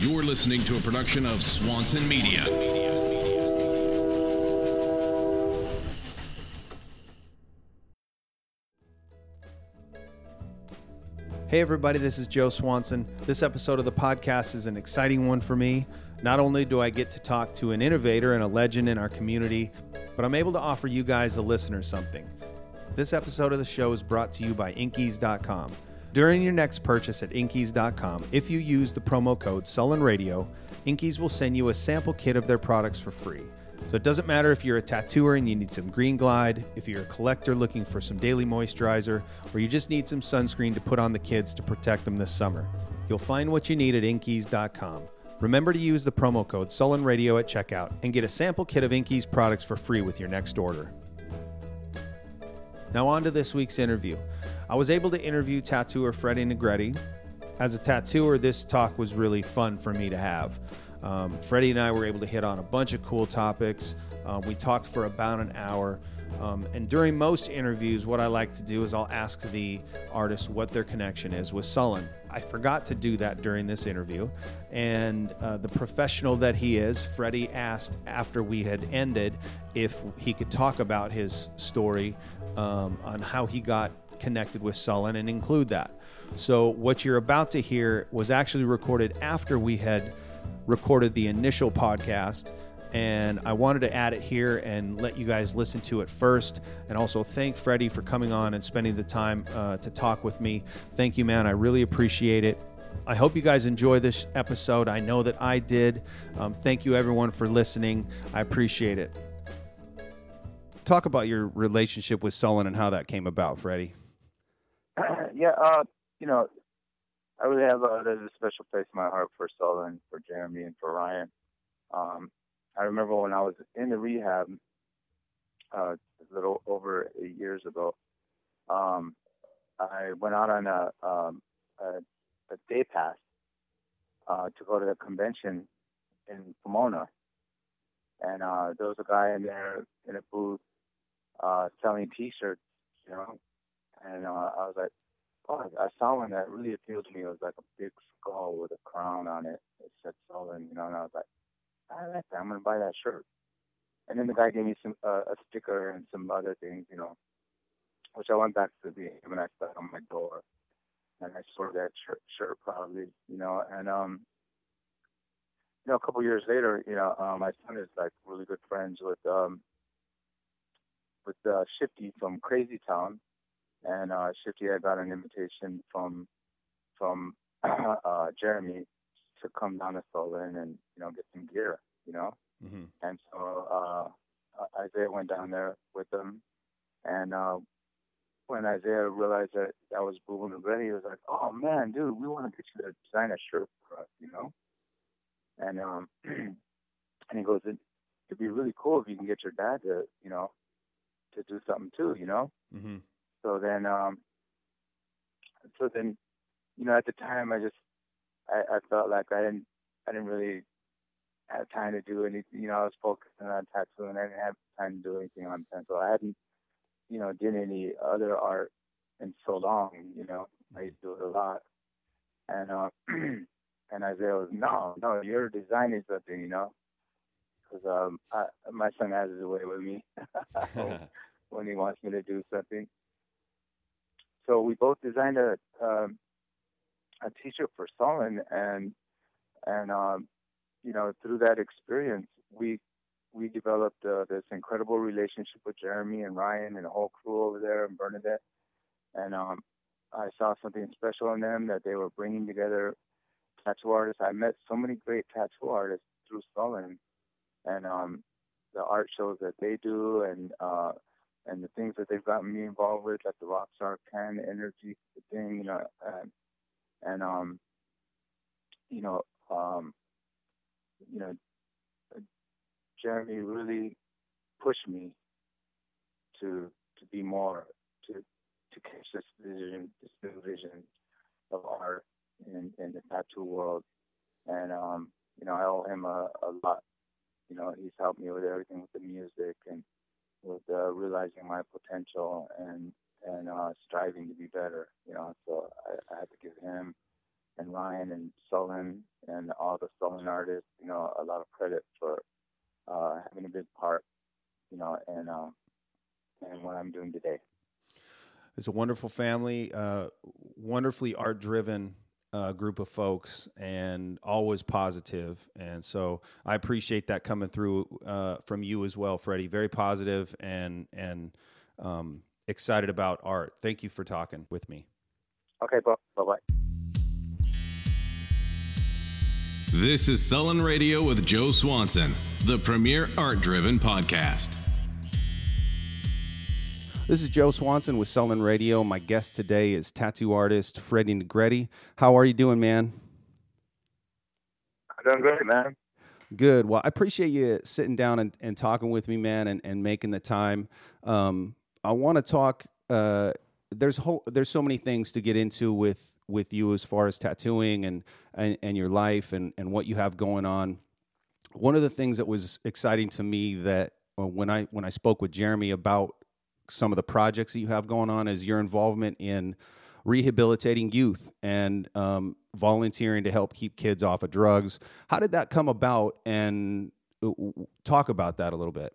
You're listening to a production of Swanson Media. Hey, everybody, this is Joe Swanson. This episode of the podcast is an exciting one for me. Not only do I get to talk to an innovator and a legend in our community, but I'm able to offer you guys, the listeners, something. This episode of the show is brought to you by Inkeeze.com. During your next purchase at Inkeeze.com, if you use the promo code Sullen Radio, Inkeeze will send you a sample kit of their products for free. So it doesn't matter if you're a tattooer and you need some green glide, if you're a collector looking for some daily moisturizer, or you just need some sunscreen to put on the kids to protect them this summer. You'll find what you need at Inkeeze.com. Remember to use the promo code Sullen Radio at checkout and get a sample kit of Inkeeze products for free with your next order. Now, on to this week's interview. I was able to interview tattooer Freddie Negrete. As a tattooer, this talk was really fun for me to have. Um, Freddie and I were able to hit on a bunch of cool topics. Uh, we talked for about an hour. Um, and during most interviews, what I like to do is I'll ask the artist what their connection is with Sullen. I forgot to do that during this interview. And uh, the professional that he is, Freddie asked after we had ended if he could talk about his story um, on how he got connected with Sullen and include that. So, what you're about to hear was actually recorded after we had recorded the initial podcast and I wanted to add it here and let you guys listen to it first. And also thank Freddie for coming on and spending the time uh, to talk with me. Thank you, man. I really appreciate it. I hope you guys enjoy this episode. I know that I did. Um, thank you, everyone, for listening. I appreciate it. Talk about your relationship with Sullen and how that came about, Freddie. Yeah, uh, you know, I really have a, there's a special place in my heart for Sullen, for Jeremy, and for Ryan. Um, I remember when I was in the rehab uh, a little over eight years ago. Um, I went out on a, um, a, a day pass uh, to go to the convention in Pomona, and uh, there was a guy in there in a booth uh, selling T-shirts, you know, and uh, I was like, oh, I saw one that really appealed to me. It was like a big skull with a crown on it. It said Sullen, you know, and I was like, I like that. I'm gonna buy that shirt. And then the guy gave me some uh, a sticker and some other things, you know, which I went back to the VM and I stuck on my door, and I stored that shirt, shirt proudly, you know. And um, you know, a couple years later, you know, uh, my son is like really good friends with um with uh, Shifty from Crazy Town, and uh, Shifty I got an invitation from from uh, Jeremy to come down to Sullen and you know get some gear, you know. Mm-hmm. And so uh, Isaiah went down there with them, and uh, when Isaiah realized that that was Boo and Ready, he was like, "Oh man, dude, we want to get you to design a shirt for us, you know." And um, and he goes, "It'd be really cool if you can get your dad to, you know, to do something too, you know." Mm-hmm. So then, um, so then, you know, at the time, I just I, I felt like I didn't I didn't really have time to do anything. You know, I was focusing on tattooing. I didn't have time to do anything on pencil. I hadn't, you know, did any other art in so long. You know, I used to do it a lot. And uh, and Isaiah was, no, no, you're designing something, you know, because um, I, my son has his way with me when he wants me to do something. So we both designed a um, a teacher for Sullen, and and um, you know through that experience we we developed uh, this incredible relationship with Jeremy and Ryan and the whole crew over there and Bernadette, and um, I saw something special in them that they were bringing together tattoo artists. I met so many great tattoo artists through Sullen, and um, the art shows that they do and uh, and the things that they've gotten me involved with, like the Rockstar Pen Energy thing, you know, and and um, you know, um, you know, Jeremy really pushed me to to be more to to catch this vision, this new vision of art in in the tattoo world, and um, you know, I owe him a, a lot. You know, he's helped me with everything with the music and with uh, realizing my potential and and uh, striving to be better. You know, so I, I have to give him and Ryan and Sullen and all the Sullen artists, you know, a lot of credit for uh, having a big part, you know, and um, and what I'm doing today. It's a wonderful family, uh, wonderfully art driven uh, group of folks, and always positive. And so I appreciate that coming through uh, from you as well, Freddie. Very positive and and um, excited about art. Thank you for talking with me. Okay, bye bye. This is Sullen Radio with Joe Swanson, the premier art driven podcast. This is Joe Swanson with Sullen Radio. My guest today is tattoo artist Freddie Negrete. How are you doing, man? I'm doing great, man. Good. Well, I appreciate you sitting down and, and talking with me, man, and, and making the time. Um, I want to talk. Uh, there's whole, there's so many things to get into with with you as far as tattooing and and, and your life and, and what you have going on. One of the things that was exciting to me that uh, when I when I spoke with Jeremy about some of the projects that you have going on is your involvement in rehabilitating youth and um, volunteering to help keep kids off of drugs. How did that come about? And uh, talk about that a little bit.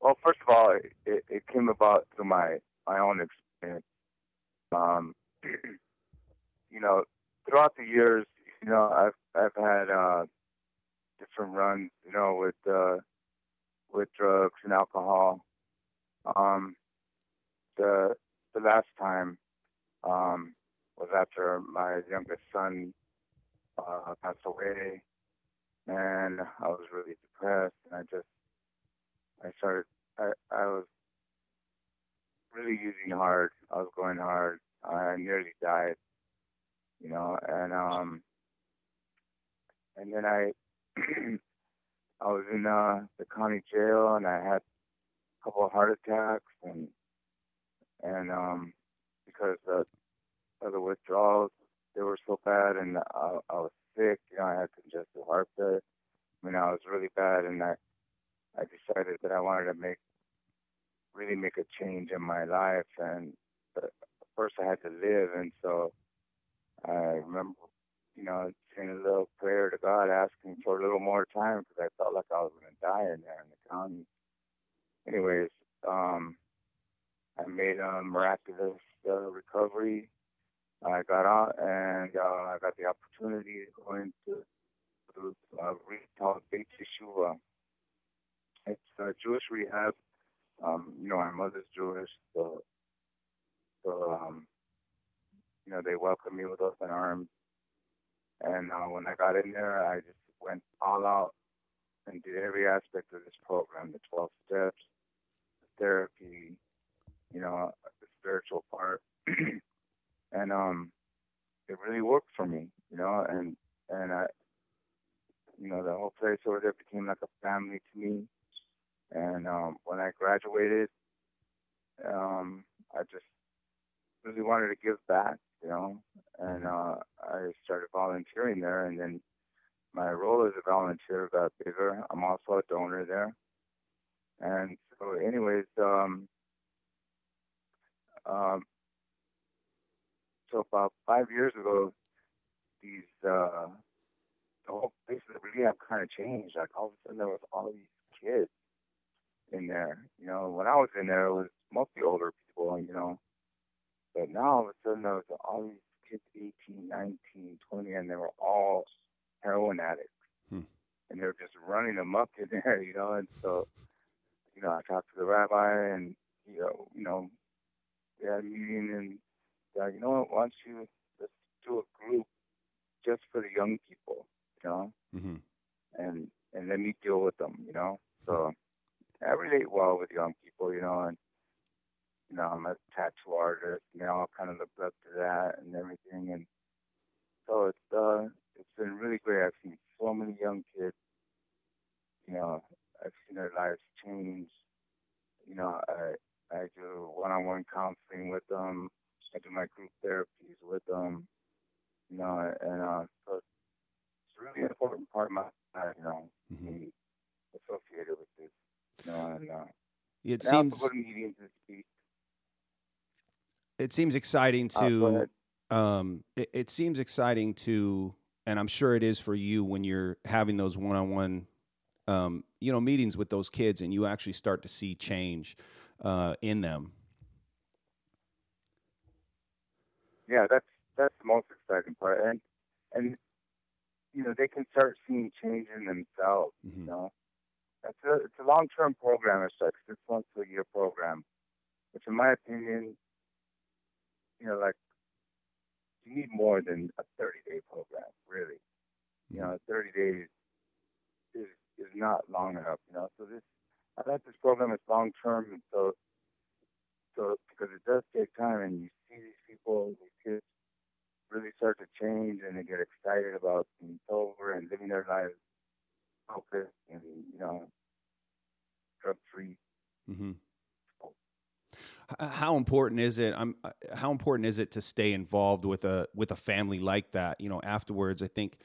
Well, first of all, it, it came about through my my own experience. Um, you know, throughout the years, you know, I've I've had uh, different runs, you know, with uh, with drugs and alcohol. Um, the the last time um, was after my youngest son uh, passed away, and I was really depressed. And I just I started I I was really using hard. I was going hard. I nearly died, you know, and um, and then I I was in uh, the county jail and I had a couple of heart attacks and and um, because of, of the withdrawals, they were so bad and I, I was sick. You know, I had congestive heart failure. I mean, I was really bad, and I I decided that I wanted to make really make a change in my life. And but first, I had to live, and so I remember you know, saying a little prayer to God, asking for a little more time because I felt like I was going to die in there in the county. Anyways, um, I made a miraculous uh, recovery. I got out and uh, I got the opportunity to go into uh, called Beit T'Shuvah. It's a Jewish rehab. Um, you know, my mother's Jewish, so so um, you know they welcomed me with open arms. And uh, when I got in there, I just went all out and did every aspect of this program the 12 steps, the therapy, you know, the spiritual part. and um, it really worked for me, you know, and, and I, you know, the whole place over there became like a family to me. And um, when I graduated, um, I just really wanted to give back, you know, and uh, I started volunteering there, and then my role as a volunteer got bigger. I'm also a donor there, and so, anyways, um, um, so about five years ago, these uh, the whole place of the rehab kind of changed. Like all of a sudden, there was all these kids in there. You know, when I was in there, it was mostly older people. You know, but now all of a sudden there was all these kids 18, 19, 20, and they were all heroin addicts. Hmm. And they were just running them up in there, you know. And so, you know, I talked to the rabbi and, you know, you know, they had a meeting and they're like, you know what, why don't you let's do a group just for the young people, you know? Mm-hmm. And and let me deal with them, you know. So I relate well with young people, you know, and you know, I'm a tattoo artist, and they all kind of look up to that and everything. And so it's uh, it's been really great. I've seen so many young kids. You know, I've seen their lives change. You know, I I do one-on-one counseling with them. I do my group therapies with them. You know, and uh, so it's a really an important part of my life. You know, mm-hmm. being associated with this. You know, and uh, it and seems. I also go to meetings and speak it seems exciting uh, to um, it, it seems exciting to, and I'm sure it is for you when you're having those one-on-one, um, you know, meetings with those kids, and you actually start to see change uh, in them. Yeah, that's that's the most exciting part, and and you know they can start seeing change in themselves. Mm-hmm. You know, that's a it's a long term program as such. It's once a year program, which in my opinion, you know, like you need more than a 30 day program, really. You know, 30 days is is not long enough. You know, so this I like this program is long term, and so so because it does take time, and you see these people, these kids really start to change, and they get excited about being sober and living their lives focused and you know drug free. Mm-hmm how important is it i'm uh, how important is it to stay involved with a with a family like that? You know afterwards i think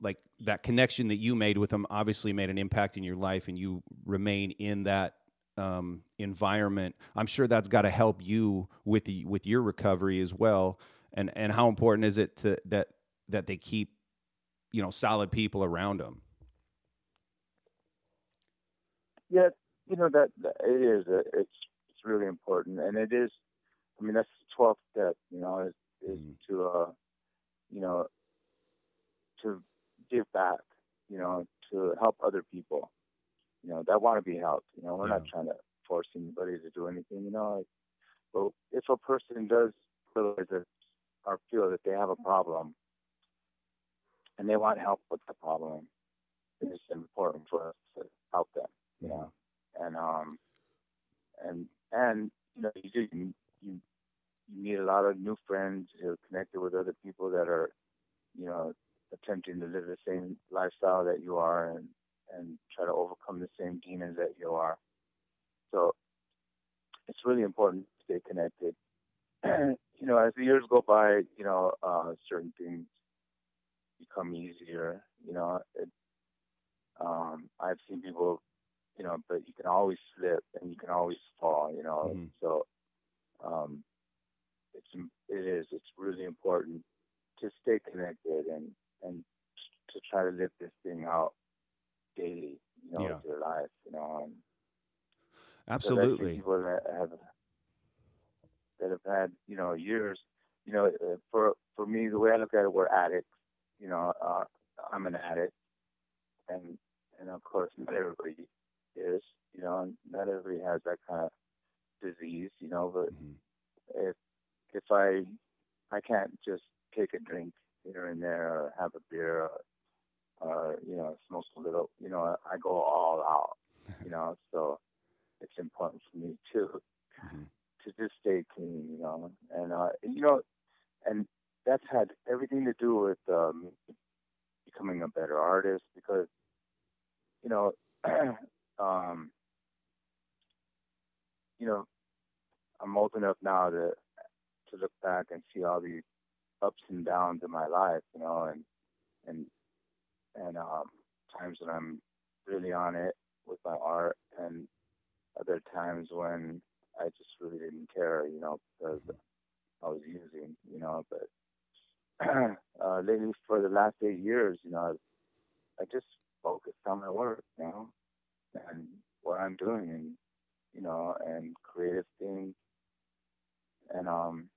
like that connection that you made with them obviously made an impact in your life and you remain in that um, environment. I'm sure that's got to help you with the with your recovery as well. And and how important is it to that that they keep you know solid people around them yeah you know that, that it is it's really important, and it is. I mean, that's the twelfth step. You know, is, is mm to uh, you know, to give back. You know, to help other people. You know, that want to be helped. You know, we're yeah. not trying to force anybody to do anything. You know, like, but if a person does realize that or feel that they have a problem and they want help with the problem, it's important for us to help them. You know, and um, and and you know you you, you you meet a lot of new friends. You're connected with other people that are, you know, attempting to live the same lifestyle that you are, and and try to overcome the same demons that you are. So it's really important to stay connected. And you know, as the years go by, you know, uh, certain things become easier. You know, it, um, I've seen people you know, but you can always slip and you can always fall, you know. Mm-hmm. So um, it's it is it's really important to stay connected and and to try to live this thing out daily, you know, yeah. your life, you know. And Absolutely. So people that have that have had you know years, you know, uh, for for me the way I look at it, we're addicts. You know, uh, I'm an addict, and and of course not everybody is. You know, not everybody has that kind of disease. You know, but mm-hmm. if if I I can't just take a drink here and there or have a beer or, or you know smoke a little. You know, I go all out. You know, so it's important for me to mm-hmm. to just stay clean. You know, and uh, you know, and that's had everything to do with um, becoming a better artist because you know um, you know, I'm old enough now to to look back and see all these ups and downs in my life, you know, and and and um, times when I'm really on it with my art, and other times when I just really didn't care, you know, because I was using, you know. But uh, lately, for the last eight years, you know, I, just focused on my work, you know, and what I'm doing and you know and creative and um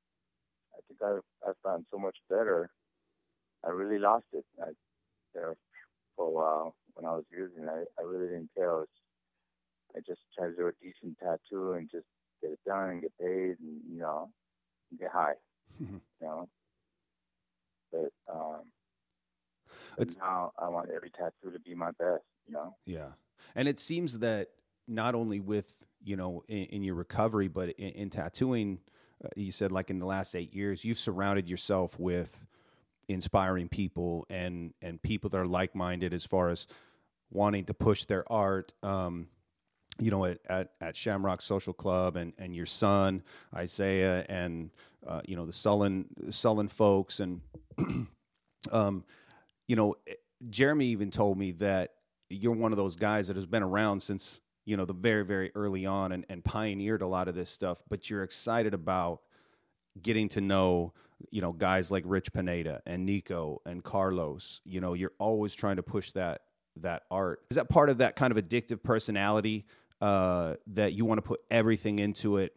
I think I I found so much better. I really lost it I, there for a while when I was using it. I, I really didn't care. I, was, I just tried to do a decent tattoo and just get it done and get paid and you know get high. you know. But um it's, now I want every tattoo to be my best, you know. Yeah. And it seems that not only with you know in, in your recovery, but in, in tattooing, you said like in the last eight years, you've surrounded yourself with inspiring people and and people that are like minded as far as wanting to push their art. Um, you know, at, at, at, Shamrock Social Club and, and your son Isaiah and uh, you know the Sullen Sullen folks and um, you know Jeremy even told me that you're one of those guys that has been around since you know the very very early on and, and pioneered a lot of this stuff but you're excited about getting to know you know guys like Rich Pineda and Nico and Carlos. You know, you're always trying to push that that art. Is that part of that kind of addictive personality uh, that you want to put everything into it?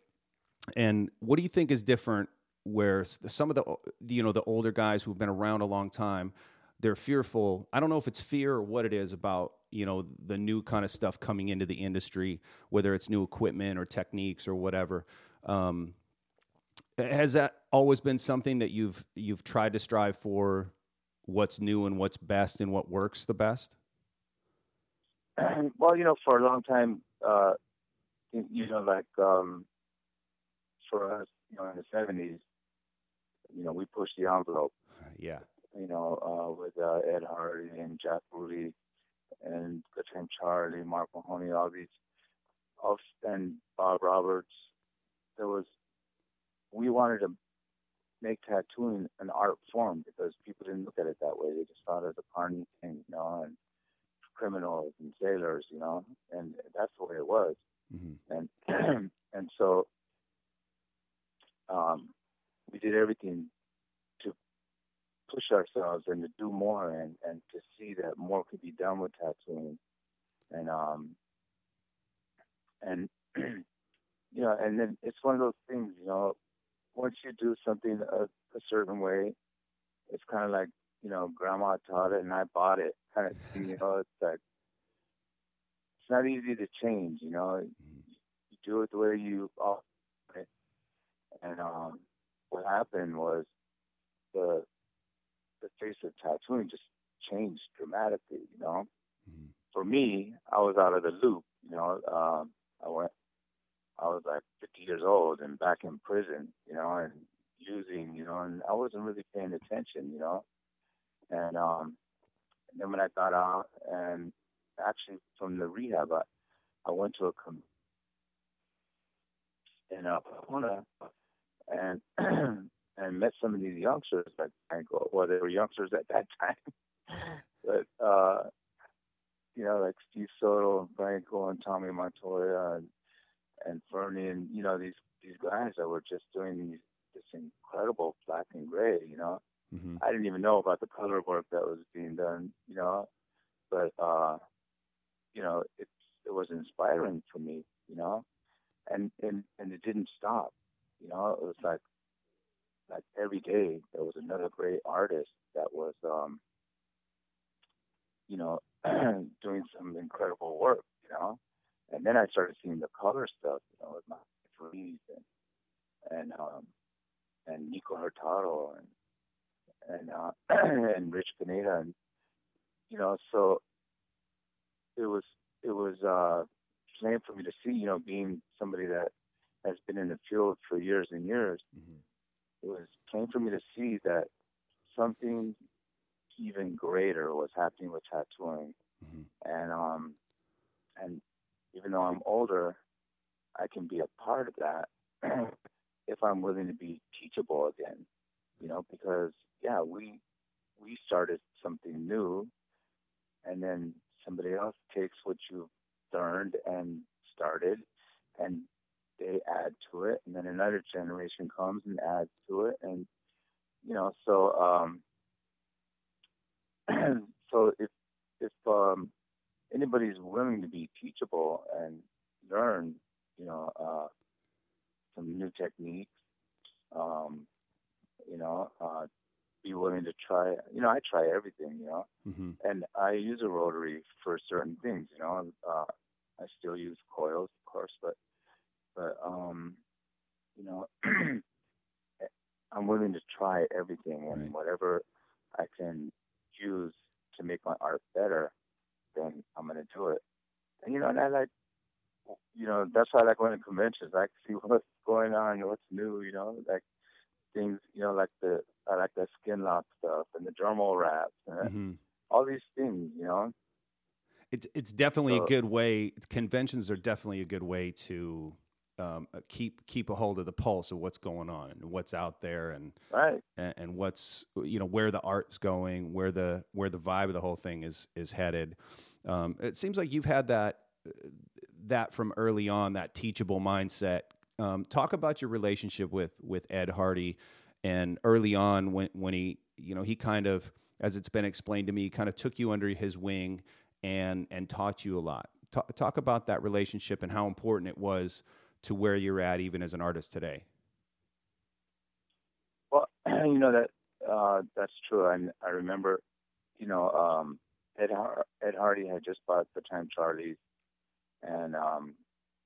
And what do you think is different? Where some of the you know the older guys who've been around a long time, they're fearful. I don't know if it's fear or what it is about you know the new kind of stuff coming into the industry, whether it's new equipment or techniques or whatever. Um, has that always been something that you've you've tried to strive for? What's new and what's best and what works the best? well, you know, for a long time, uh, you know, like um, for us, you know, in the seventies, you know, we pushed the envelope. Yeah. You know, uh, with uh, Ed Hardy and Jack Rudy and Good Charlie, Mark Mahoney, all these, all, and Bob Roberts. There was, we wanted to make tattooing an art form because people didn't look at it that way. They just thought it was a carny thing, you know, and criminals and sailors, you know, and that's the way it was. Mm-hmm. And and so um, we did everything push ourselves and to do more and, and to see that more could be done with tattooing. And um and you know, and then it's one of those things, you know, once you do something a, a certain way, it's kind of like you know, grandma taught it and I bought it kind of thing, you know, it's like, it's not easy to change, you know, you do it the way you, and, um, what happened was the, the face of tattooing just changed dramatically, you know, mm-hmm. for me, I was out of the loop, you know, um, I went, I was like 50 years old and back in prison, you know, and using, you know, and I wasn't really paying attention, you know. And um, and then when I got out, and actually from the rehab, I, I went to a com- in uh, Pomona and and met some of these youngsters that I well, they were youngsters at that time, but uh, you know, like Steve Soto and Franco and Tommy Montoya and and Fernie and you know these these guys that were just doing these this incredible black and gray, you know, Mm-hmm. I didn't even know about the color work that was being done, you know, but uh, you know, it it was inspiring for me, you know, and and and it didn't stop, you know. It was like like every day there was another great artist that was, um, you know, doing some incredible work, you know. And then I started seeing the color stuff, you know, with Mike DeVries and and um and Nico Hurtado and and uh, and Rich Pineda, and you know, so it was it was uh, plain for me to see, you know, being somebody that has been in the field for years and years. Mm-hmm. It was plain for me to see that something even greater was happening with tattooing, mm-hmm. and um, and even though I'm older, I can be a part of that if I'm willing to be teachable again, you know, because yeah, we we started something new, and then somebody else takes what you've learned and started, and they add to it, and then another generation comes and adds to it, and you know, so um, so if if um, anybody's willing to be teachable and learn, you know, uh, some new techniques, um, you know, uh, be willing to try. You know, I try everything. You know, mm-hmm. and I use a rotary for certain things. You know, uh, I still use coils, of course, but but um, you know, I'm willing to try everything and right. whatever I can use to make my art better, then I'm gonna do it. And you know, and I like, you know, that's why I like going to conventions. I like see what's going on, and what's new. You know, like things, you know, like the I like the skin lock stuff and the dermal wraps and mm-hmm. all these things, you know. It's it's definitely so, a good way. Conventions are definitely a good way to um, uh, keep keep a hold of the pulse of what's going on and what's out there and right and, and what's you know where the art's going, where the where the vibe of the whole thing is is headed. Um, it seems like you've had that uh, that from early on, that teachable mindset Um, talk about your relationship with with Ed Hardy, and early on when when he you know he kind of as it's been explained to me kind of took you under his wing and and taught you a lot. Talk, talk about that relationship and how important it was to where you're at even as an artist today. Well, you know that uh, that's true. I I remember, you know, um, Ed Har- Ed Hardy had just bought the Time Charlie's, and um,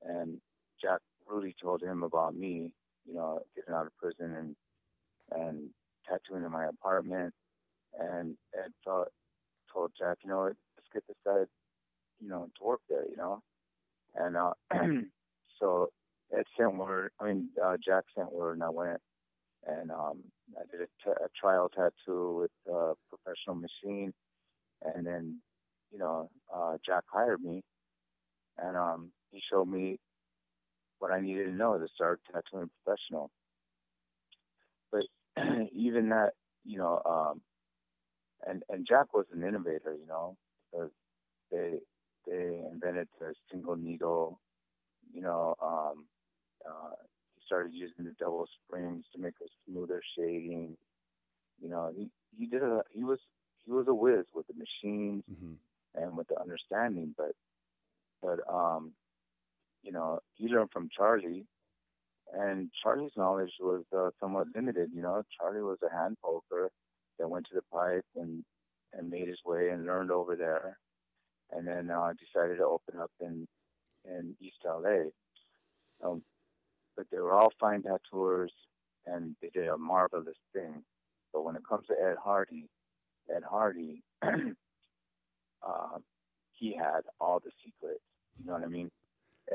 and Jack Rudy told him about me, you know, getting out of prison and and tattooing in my apartment, and Ed thought told Jack, you know, let's get this guy, you know, to work there, you know, and uh, so Ed sent word. I mean, uh, Jack sent word, and I went and um, I did a, t- a trial tattoo with a professional machine, and then you know uh, Jack hired me, and um, he showed me what I needed to know to start tattooing professional. But even that, you know, um, and and Jack was an innovator, you know, because they they invented the single needle, you know, um, uh, started using the double springs to make a smoother shading. You know, he he did a he was he was a whiz with the machines mm-hmm. and with the understanding, but but um, you know, he learned from Charlie, and Charlie's knowledge was uh, somewhat limited. You know, Charlie was a hand poker that went to the Pike and and made his way and learned over there, and then uh, decided to open up in in East LA. Um, but they were all fine tattooers and they did a marvelous thing. But when it comes to Ed Hardy, Ed Hardy, uh, he had all the secrets. You know what I mean?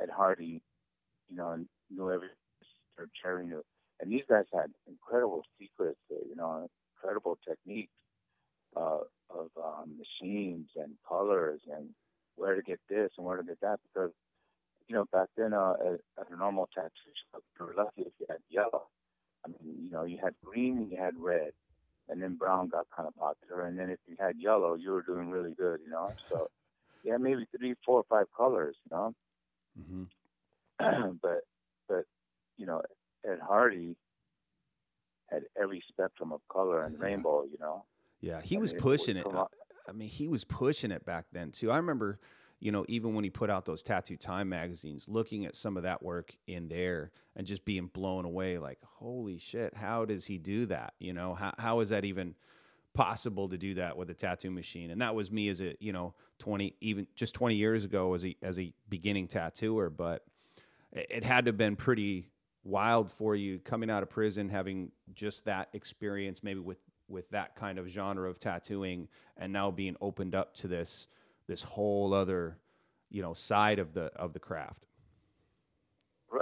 Ed Hardy, you know, knew every Cherry knew, and these guys had incredible secrets. Uh, you know, incredible techniques uh, of um, machines and colors and where to get this and where to get that because you know, back then uh, at, at a normal tattoo shop, you were lucky if you had yellow. I mean, you know, you had green and you had red, and then brown got kind of popular. And then if you had yellow, you were doing really good, you know. So, yeah, maybe three, four, or five colors, you know. Mm-hmm. but, but, you know, Ed Hardy had every spectrum of color and rainbow, you know. Yeah, he was pushing it. I mean, he was pushing it back then too. I remember you know, even when he put out those Tattoo Time magazines, looking at some of that work in there and just being blown away, like, holy shit, how does he do that? You know, how, how is that even possible to do that with a tattoo machine? And that was me as a, you know, 20, even just 20 years ago as a, as a beginning tattooer, but it had to have been pretty wild for you coming out of prison, having just that experience, maybe with, with that kind of genre of tattooing and now being opened up to this, this whole other you know side of the of the craft.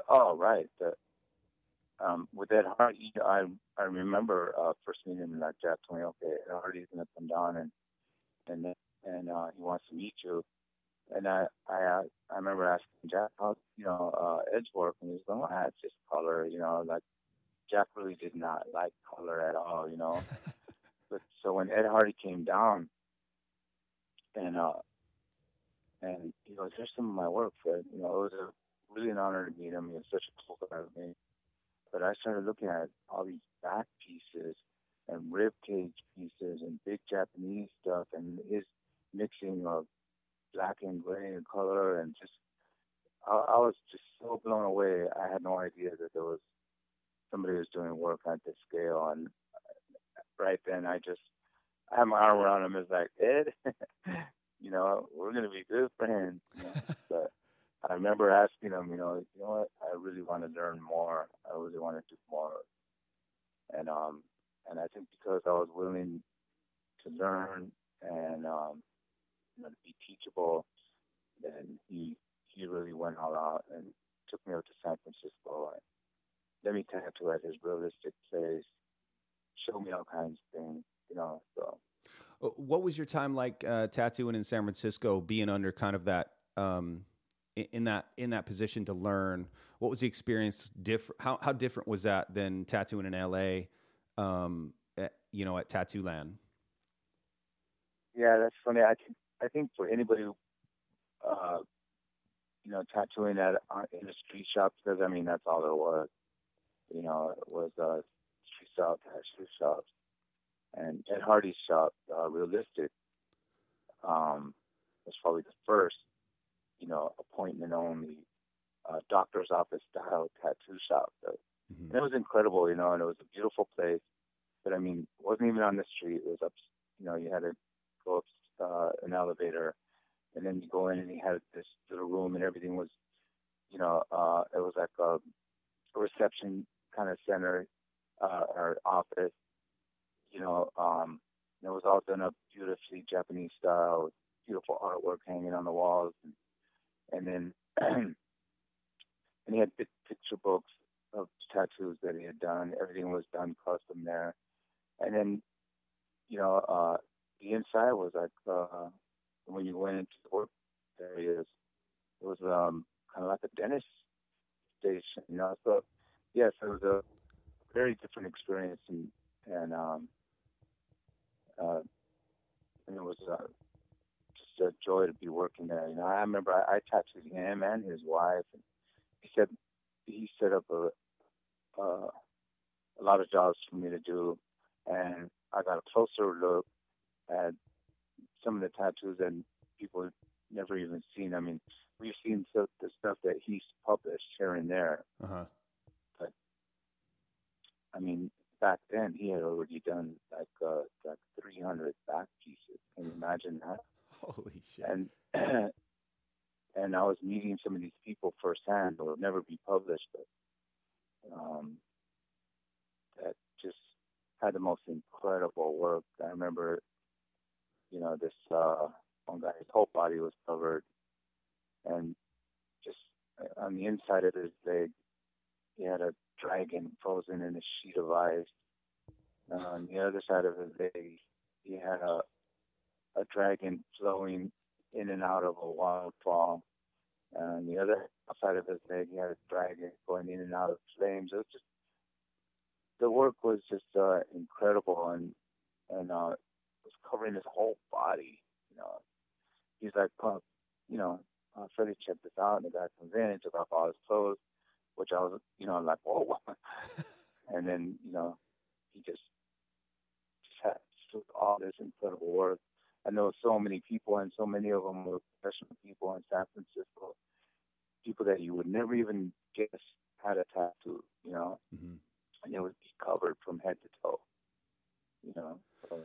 Oh right. The, um, with Ed Hardy, I I remember uh, first meeting him like Jack told me, okay, Ed Hardy's gonna come down and and and uh, he wants to meet you. And I I uh, I remember asking Jack how you know uh, Ed's work, and he's going, "Ah, it's just color," you know, like Jack really did not like color at all, you know. but so when Ed Hardy came down, and uh, and he goes, "Here's some of my work, Fred." You know, it was a really an honor to meet him. He was such a cool guy with me. But I started looking at all these back pieces and rib cage pieces and big Japanese stuff and his mixing of black and gray and color and just I, I was just so blown away. I had no idea that there was somebody who was doing work at this scale and right then I just I had my arm around him. It's like Ed, you know, we're gonna be good friends. You know? but I remember asking him, you know, you know what, I really want to learn more. I really want to do more. And um, and I think because I was willing to learn and um, you know, to be teachable, then he he really went all out and took me up to San Francisco and let me tattoo at his realistic place, show me all kinds of things, you know. So what was your time like uh, tattooing in San Francisco, being under kind of that um, in that in that position to learn? What was the experience different? How how different was that than tattooing in LA? Um, at, you know, at Tattoo Land. Yeah, that's funny. I think I think for anybody uh, you know, tattooing at uh, in a street shop because I mean that's all there was. You know, it was uh, street style tattoo shops, and Ed Hardy's shop, uh, Realistic, um, was probably the first, you know, appointment only, uh, doctor's office style tattoo shop. Mm-hmm. And it was incredible, you know, and it was a beautiful place. But I mean, it wasn't even on the street. It was up, you know, you had to go up uh, an elevator, and then you go in and he had this little room, and everything was, you know, uh, it was like a, a reception kind of center uh, or office. You know, um, it was all done up beautifully Japanese style, beautiful artwork hanging on the walls, and, and then and he had picture books of tattoos that he had done. Everything was done custom there, and then you know uh, the inside was like uh, when you went into the work areas, it was um, kind of like a dentist station, you know. So yes, it was a very different experience, and and um, uh, and it was uh, just a joy to be working there. You know, I remember I, I tattooed him and his wife, and he said he set up a uh, a lot of jobs for me to do, and I got a closer look at some of the tattoos that people never even seen. I mean, we've seen the, the stuff that he's published here and there, uh-huh. but I mean, back then he had already done like uh, like 300 back pieces. Can you imagine that? Holy shit! And and I was meeting some of these people firsthand that will never be published, but um, that just had the most incredible work. I remember, you know, this uh, one guy, his whole body was covered, and just uh, on the inside of his leg, he had a dragon frozen in a sheet of ice. on the other side of his leg, he had a a dragon flowing in and out of a waterfall. And the other side of his leg, he had a dragon going in and out of flames. It was just the work was just uh, incredible, and and uh, was covering his whole body. You know, he's like, uh, you know, uh, Freddie, check this out. And the guy comes in and took off all his clothes, which I was, you know, I'm like, whoa. and then, you know, he just, just had just all this incredible work. I know so many people, and so many of them were professional people in San Francisco, people that you would never even guess had a tattoo, you know, mm-hmm. and it would be covered from head to toe, you know. So,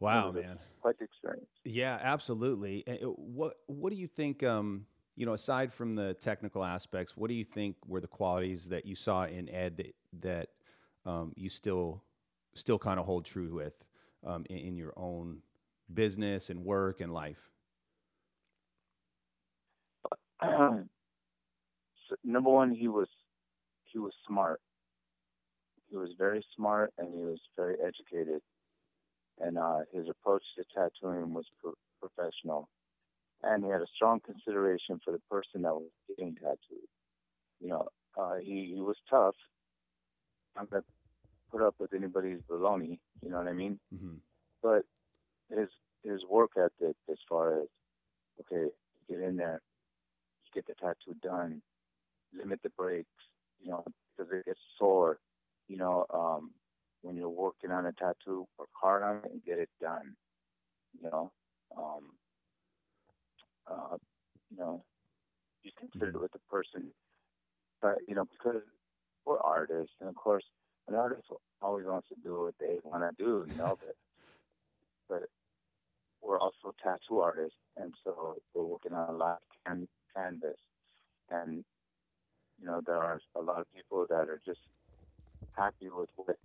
wow, man, quite the experience. Yeah, absolutely. What What do you think? Um, you know, aside from the technical aspects, what do you think were the qualities that you saw in Ed that, that um, you still still kind of hold true with um, in, in your own business and work and life? so number one, he was he was smart. He was very smart and he was very educated, and uh, his approach to tattooing was pro- professional, and he had a strong consideration for the person that was getting tattooed. You know, uh, he he was tough. I'm gonna put up with anybody's baloney. You know what I mean? Mm-hmm. But his his work ethic as far as okay, get in there, get the tattoo done, limit the breaks, you know, because it gets sore. You know, um, when you're working on a tattoo, work hard on it and get it done. You know, um, uh, you know, you consider it with the person, but you know, because we're artists, and of course, an artist always wants to do what they want to do. You know, but but we're also tattoo artists, and so we're working on a lot of can- canvas. And you know, there are a lot of people that are just happy with what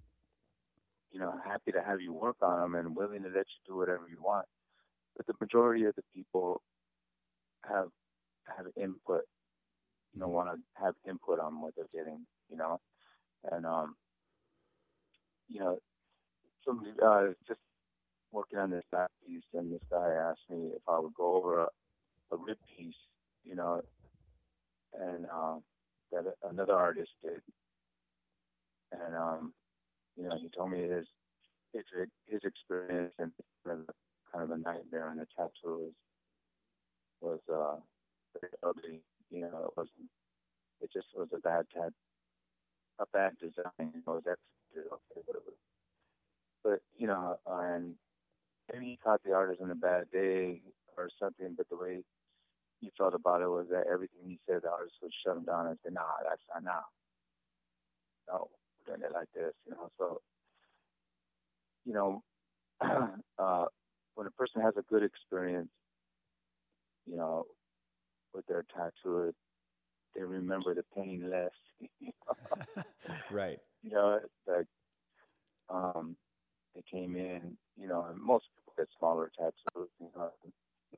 you know, happy to have you work on them and willing to let you do whatever you want. But the majority of the people have have input, you know, want to have input on what they're getting, you know, and um, you know, some uh, just working on this back piece, and this guy asked me if I would go over a, a rib piece, you know, and um, that another artist did, and um, you know, he told me his his his experience and kind of a nightmare, and the tattoo was was uh, ugly, You know, it wasn't. It just was a bad tat, a bad design. It was executed okay, but it was. But you know, and maybe he caught the artist on a bad day or something. But the way he felt about it was that everything he said, the artist would shut him down and say, "Nah, that's not now. No, we're doing it like this." You know, so you know, uh, when a person has a good experience, you know, with their tattoo, they remember the pain less. right. You know, like um, they came in, you know, and most people get smaller tattoos, you know,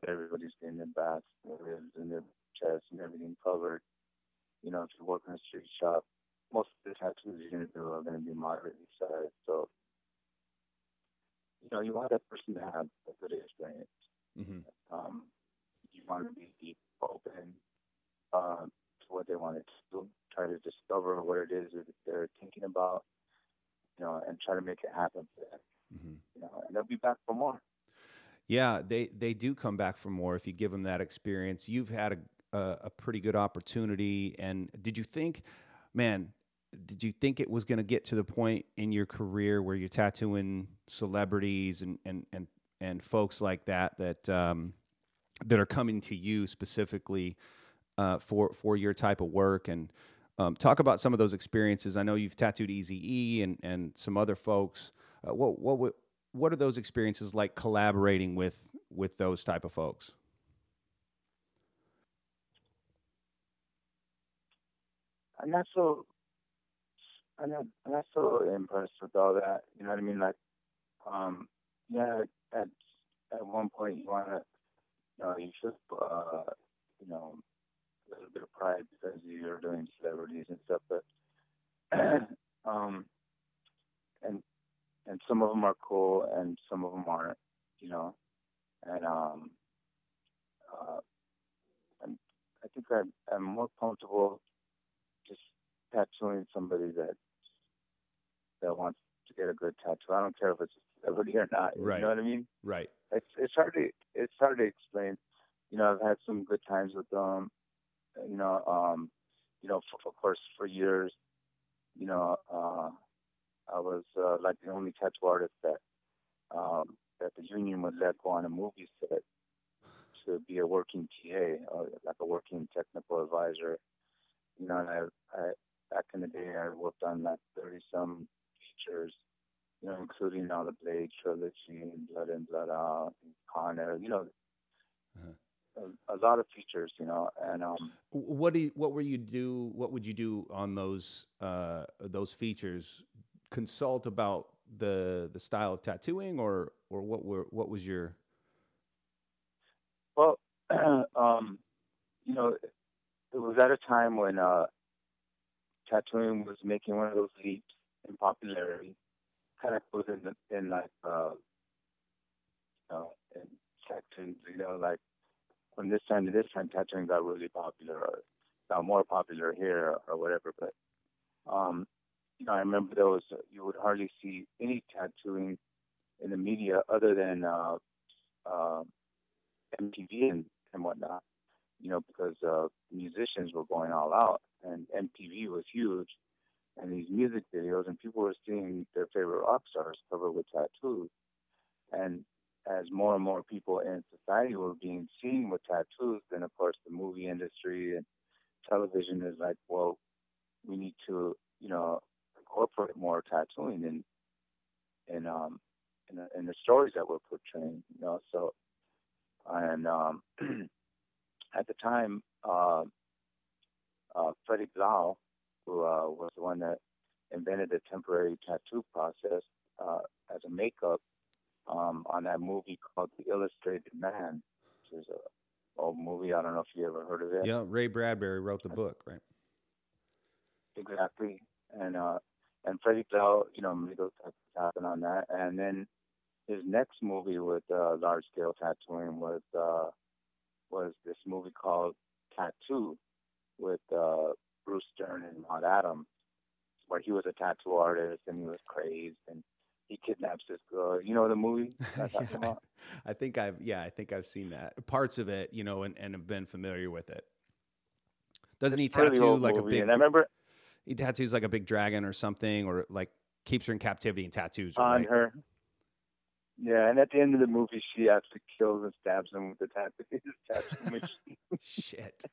everybody's getting their backs, their ribs, and their chest and everything covered. You know, if you work in a street shop, most of the tattoos you're going to do are going to be moderately sized. So, you know, you want that person to have a good experience. Mm-hmm. Um, you want to be open uh, to what they want to do, try to discover what it is that they're thinking about, you know, and try to make it happen for them. Mm-hmm. You know, and they'll be back for more. Yeah, they they do come back for more if you give them that experience. You've had a a, a pretty good opportunity, and did you think, man? Did you think it was going to get to the point in your career where you're tattooing celebrities and and and and folks like that that um, that are coming to you specifically uh, for for your type of work and um, talk about some of those experiences. I know you've tattooed Easy and and some other folks. Uh, what what what are those experiences like collaborating with with those type of folks? I'm not so I'm not I'm not so impressed with all that. You know what I mean? Like, um, yeah, at at one point you wanna you know, you should uh, you know, a little bit of pride because you're doing celebrities and stuff, but um and and some of them are cool and some of them aren't, you know. And um, uh, I'm, I think I'm, I'm more comfortable just tattooing somebody that that wants to get a good tattoo. I don't care if it's a celebrity or not. Right. You know what I mean? Right. It's it's hard to it's hard to explain. You know, I've had some good times with them. You know, um, you know, for, of course, for years, you know, uh, I was uh, like the only tattoo artist that um, that the union would let go on a movie set to be a working TA, or like a working technical advisor. You know, and I, I back in the day I worked on like thirty some features, you know, including all the Blade trilogy and Blood In Blood Out and Con Air, you know. Uh-huh. A, a, lot of features, you know, and um, what do you, what were you do? What would you do on those uh, those features? consult about the the style of tattooing, or or what were what was your? Well, um, you know, it was at a time when uh, tattooing was making one of those leaps in popularity, kind of was in in like uh, you know in sections, you know, like from this time to this time, tattooing got really popular, or got more popular here, or whatever. But um, you know, I remember there was you would hardly see any tattooing in the media other than uh, uh, MTV and, and whatnot. You know, because uh, musicians were going all out, and MTV was huge, and these music videos, and people were seeing their favorite rock stars covered with tattoos. And as more and more people in society were being seen with tattoos, then of course the movie industry and television is like, well, we need to, you know, incorporate more tattooing in in um in the, in the stories that we're portraying. You know, so and um, at the time, uh, uh, Freddie Blau, who uh, was the one that invented the temporary tattoo process uh, as a makeup um, on that movie called The Illustrated Man, which is a old movie. I don't know if you ever heard of it. Yeah, Ray Bradbury wrote the book, right? Exactly, and uh, and Freddie Blau, you know, made those happen on that. And then his next movie with uh, large scale tattooing was uh, was this movie called Tattoo with uh, Bruce Dern and Maud Adams, where he was a tattoo artist and he was crazed and he kidnaps this girl. You know the movie? yeah, I think I've yeah, I think I've seen that parts of it, you know, and, and have been familiar with it. Doesn't he It's really tattoo like a big? And I remember He tattoos like a big dragon or something, or like keeps her in captivity and tattoos her. on right? her. Yeah, and at the end of the movie, she actually kills and stabs him with the tattoo. his tattoo machine. Shit.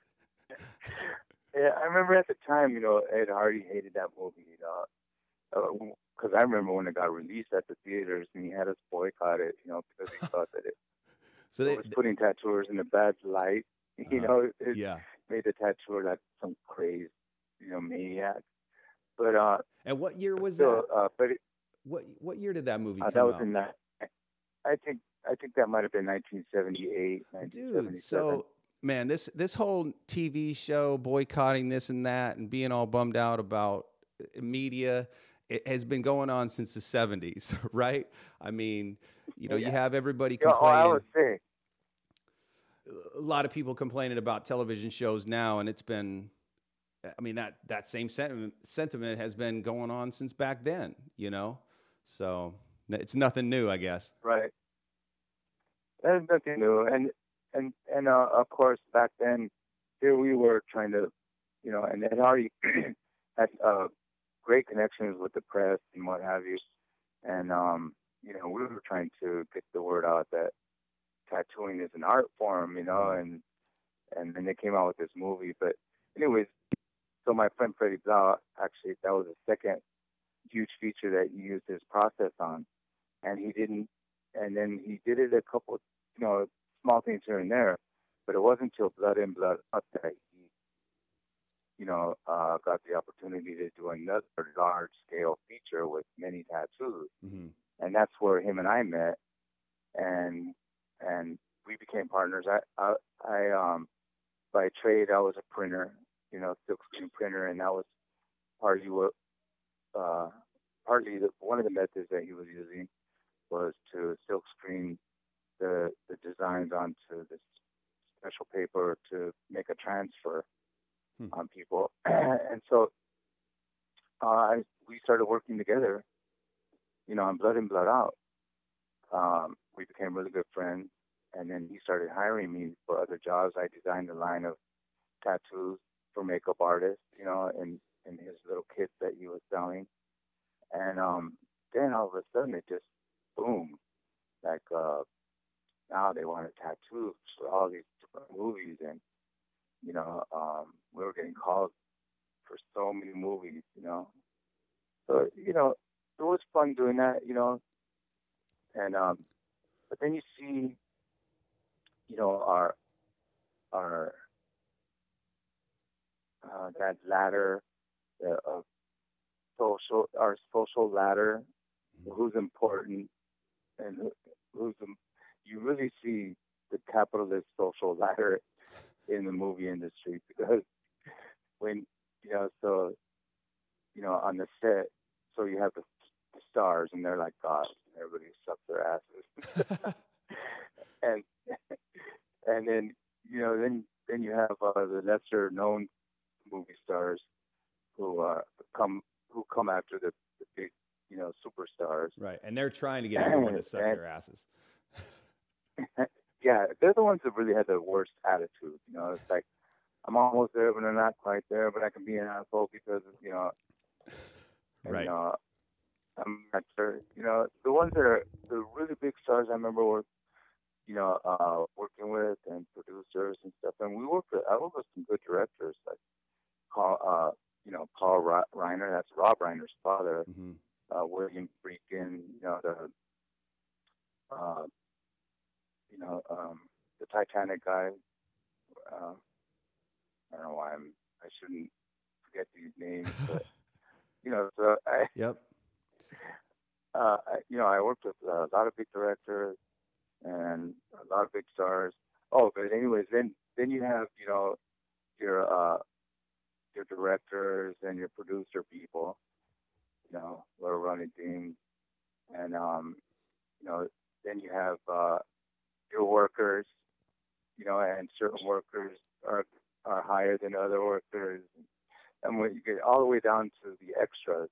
Yeah, I remember at the time, you know, Ed Hardy hated that movie, you know, because I remember when it got released at the theaters, and he had us boycott it, you know, because he thought that it, So it was putting tattooers in a bad light. You Uh-huh. know, it yeah. made the tattooer like some crazy, you know, maniac. But uh, And what year was still, that? uh, but it, What what year did that movie uh, that was out? in that. I think I think that might have been 1978, Dude, so man, this this whole TV show boycotting this and that and being all bummed out about uh, media it has been going on since the 70s, right? I mean, you know, you have everybody you know, I complaining. say, a lot of people complaining about television shows now, and it's been, I mean, that that same sentiment sentiment has been going on since back then, you know. So it's nothing new, I guess. right? There's nothing new, and and and uh, of course back then, here we were trying to, you know, and it already had uh, great connections with the press and what have you, and um, you know, we were trying to get the word out that tattooing is an art form, you know, and and then they came out with this movie. But anyways, so my friend Freddie Blau, actually, that was the second huge feature that he used his process on, and he didn't. And then he did it a couple, you know, small things here and there, but it wasn't until Blood In Blood Out that he, you know, uh, got the opportunity to do another large scale feature with many tattoos Mm-hmm. and that's where him and I met, and and we became partners. I I, I um by trade I was a printer, you know, silk screen printer, and that was partly what uh partly the, one of the methods that he was using was to silk screen the the designs onto this special paper to make a transfer Hmm. on people, and so uh, I, we started working together Blood In Blood Out, um, we became really good friends. And then he started hiring me for other jobs. I designed a line of tattoos for makeup artists, you know, and, and his little kits that he was selling. And um, then all of a sudden it just boom, like uh, now they wanted tattoos for all these different movies, and you know, um, we were getting called for so many movies, you know. So you know, it was fun doing that, you know. And um, but then you see, you know, our our uh, that ladder uh, of social, our social ladder, who's important and who, who's um, you really see the capitalist social ladder in the movie industry because when you know so you know on the set so you have the, the stars and they're like gods and everybody sucks their asses. And and then you know then then you have uh, the lesser known movie stars who uh come who come after the, the big you know superstars Right, and they're trying to get everyone to suck their asses. yeah, they're the ones that really had the worst attitude. You know, it's like I'm almost there, but I'm not quite there. But I can be an asshole because you know, and, Right. Uh, I'm not sure. You know, the ones that are the really big stars. I remember were, you know, uh, working with and producers and stuff. And we worked with. I worked with some good directors like Paul, uh, you know, Paul Ri- Reiner. That's Rob Reiner's father hmm uh, William Friedkin, you know, the, uh, you know, um, the Titanic guy. Uh, I don't know why I'm, I shouldn't forget these names, but, you know, so I, Yep. uh, I, you know, I worked with a lot of big directors and a lot of big stars. Oh, but anyways, then, then you have, you know, your, uh, your directors and your producer people, you know, who are running things. And, um, you know, then you have, uh, your workers, you know, and certain workers are, are higher than other workers. And when you get all the way down to the extras,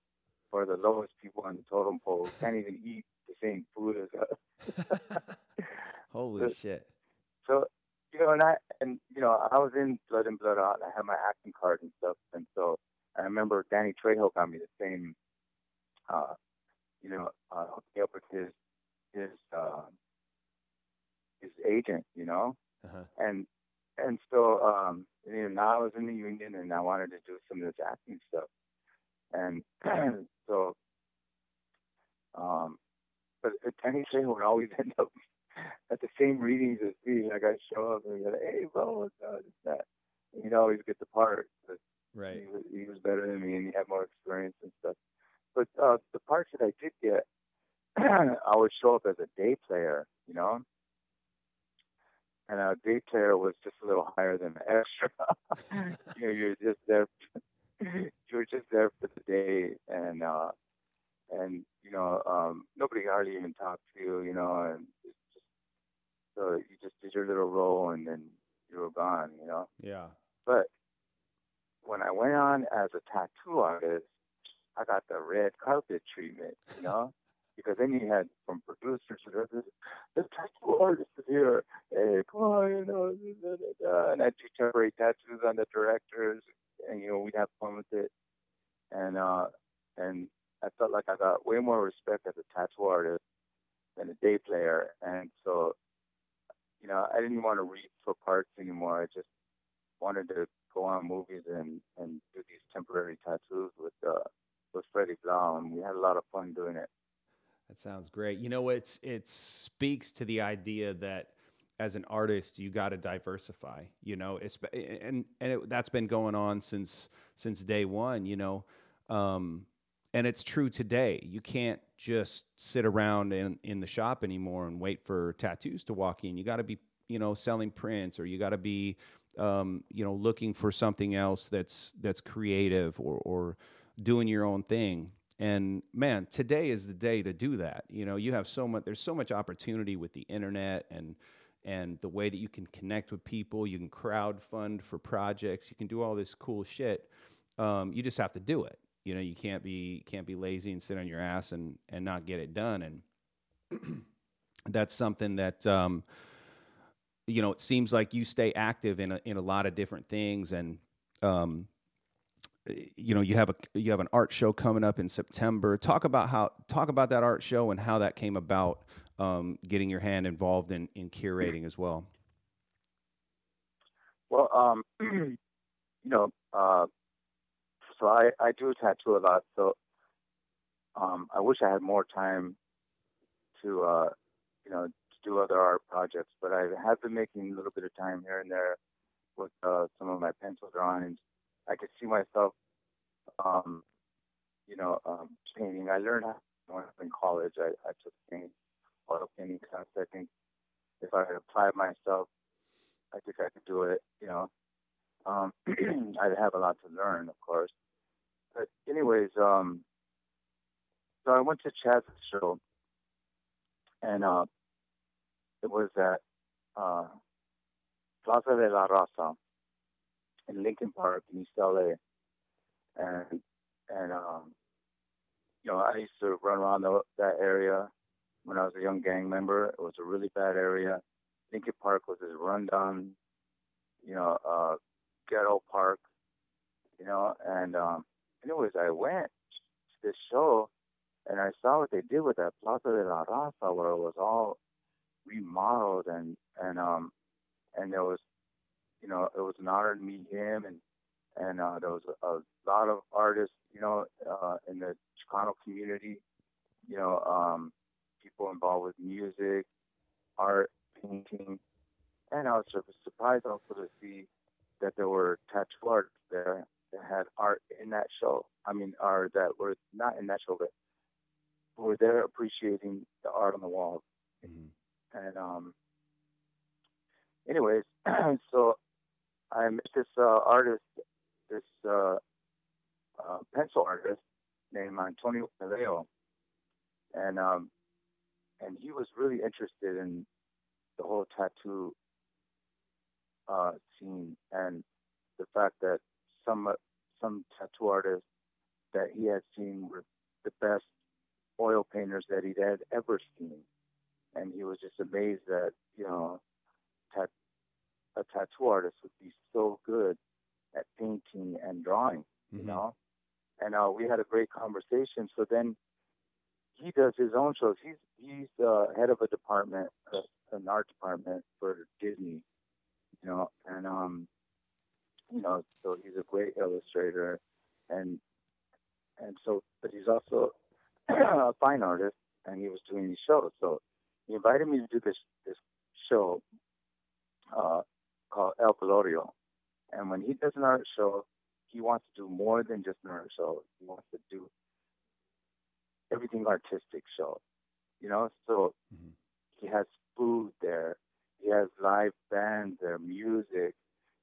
or the lowest people on the totem pole can't even eat the same food as us. Holy The- shit. So, you know, and I and you know, I was in Blood and Blood Out. And I had my acting card and stuff, and so I remember Danny Trejo got me the same, uh, you know, uh, hooked me up with his his uh, his agent, you know, Uh-huh. and and so um, you know, now I was in the union and I wanted to do some of this acting stuff, and so um, but Danny Trejo would always end up at the same readings as me. Like I'd show up and be like, "Hey, bro, what's up?" This, that. And he'd always get the part. But Right. he was, he was better than me and he had more experience and stuff. But uh, the parts that I did get, I would show up as a day player, you know. And our day player was just a little higher than an extra. you know, you're just there. you were just there for the day, and uh, and you know, um, nobody hardly even talked to you, you know, and it's just so you just did your little role, and then you were gone, you know. Yeah. But when I went on as a tattoo artist, I got the red carpet treatment, you know, because then you had from producers, the, the tattoo artist is here. Hey, come on, you know, da, da, da. and I do temporary tattoos on the directors, and you know we'd have fun with it, and uh, and I felt like I got way more respect as a tattoo artist than a day player, and so you know I didn't want to read for parts anymore. I just wanted to go on movies and and do these temporary tattoos with uh with Freddie Blau, and we had a lot of fun doing it. That sounds great. You know, it's it speaks to the idea that as an artist, you got to diversify. You know, and and it, that's been going on since since day one. You know, um, and it's true today. You can't just sit around in in the shop anymore and wait for tattoos to walk in. You got to be, you know, selling prints, or you got to be, um, you know, looking for something else that's that's creative or or doing your own thing and man today is the day to do that. You know you have so much there's so much opportunity with the internet and and the way that you can connect with people. You can crowd fund for projects. You can do all this cool shit. Um, you just have to do it. You know you can't be can't be lazy and sit on your ass and and not get it done. And that's something that um, you know it seems like you stay active in a, in a lot of different things. And um, you know you have a you have an art show coming up in September. Talk about how talk about that art show and how that came about. Um, getting your hand involved in, in curating as well. Well, um, you know, uh, so I I do tattoo a lot. So um, I wish I had more time to uh, you know to do other art projects, but I have been making a little bit of time here and there with uh, some of my pencil drawings. I could see myself, um, you know, um, painting. I learned when I was in college. I, I took paint, oil painting class. I think if I applied myself, I think I could do it. You know, um, I'd have a lot to learn, of course. But anyways, um, so I went to Chaz's show, and uh, it was at uh, Plaza de la Raza in Lincoln Park in East LA. And and um, you know, I used to run around the, that area when I was a young gang member. It was a really bad area. Lincoln Park was this rundown, you know, uh, ghetto park, you know. And um, anyways, I went to this show, and I saw what they did with that Plaza de la Raza, where it was all remodeled and and um and there was you know, it was an honor to meet him, and and uh, there was a, a lot of artists, you know, uh, in the Chicano community, you know, um, people involved with music, art, painting, and I was sort of surprised also to see that there were tattoo artists there that had art in that show. I mean, or that were not in that show, but were there appreciating the art on the walls. Mm-hmm. And um, anyways, so I met this uh, artist, this uh, uh, pencil artist named Antonio Pelayo, and um, and he was really interested in the whole tattoo uh, scene and the fact that some some tattoo artists that he had seen were the best oil painters that he had ever seen, and he was just amazed that you know tat- a tattoo artist would be so good at painting and drawing, you Mhm. know. And uh, we had a great conversation. So then he does his own shows. He's he's uh, head of a department, uh, an art department for Disney, you know, and um, you know, so he's a great illustrator, and and so, but he's also a fine artist, and he was doing these shows. So he invited me to do this this show uh, called El Velorio, and when he does an art show, he wants to do more than just an art show. He wants to do everything artistic show, you know. So Mhm. he has food there. He has live bands there, music.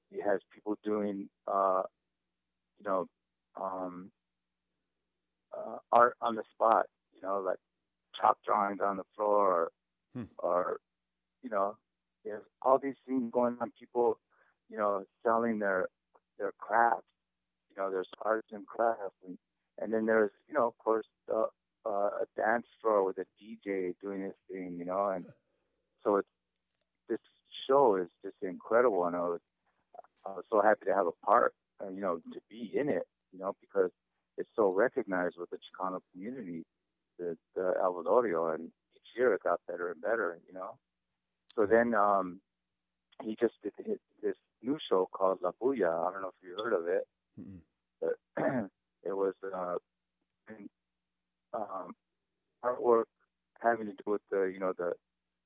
He has people doing, uh, you know, um, uh, art on the spot. You know, like chalk drawings on the floor, Hmm. or you know, there's all these things going on. People, you know, selling their their crafts. You know, there's arts and crafts, and and then there's you know, of course, uh, uh, a dance floor with a DJ doing his thing. You know, and so it's this show is just incredible, and I was I was so happy to have a part, uh, you know, to be in it. You know, because it's so recognized with the Chicano community, the the El Velorio, and each year it got better and better. You know. So then um, he just did his, this new show called La Bulla. I don't know if you heard of it, Mm-mm. but it was uh, in, um, artwork having to do with the you know the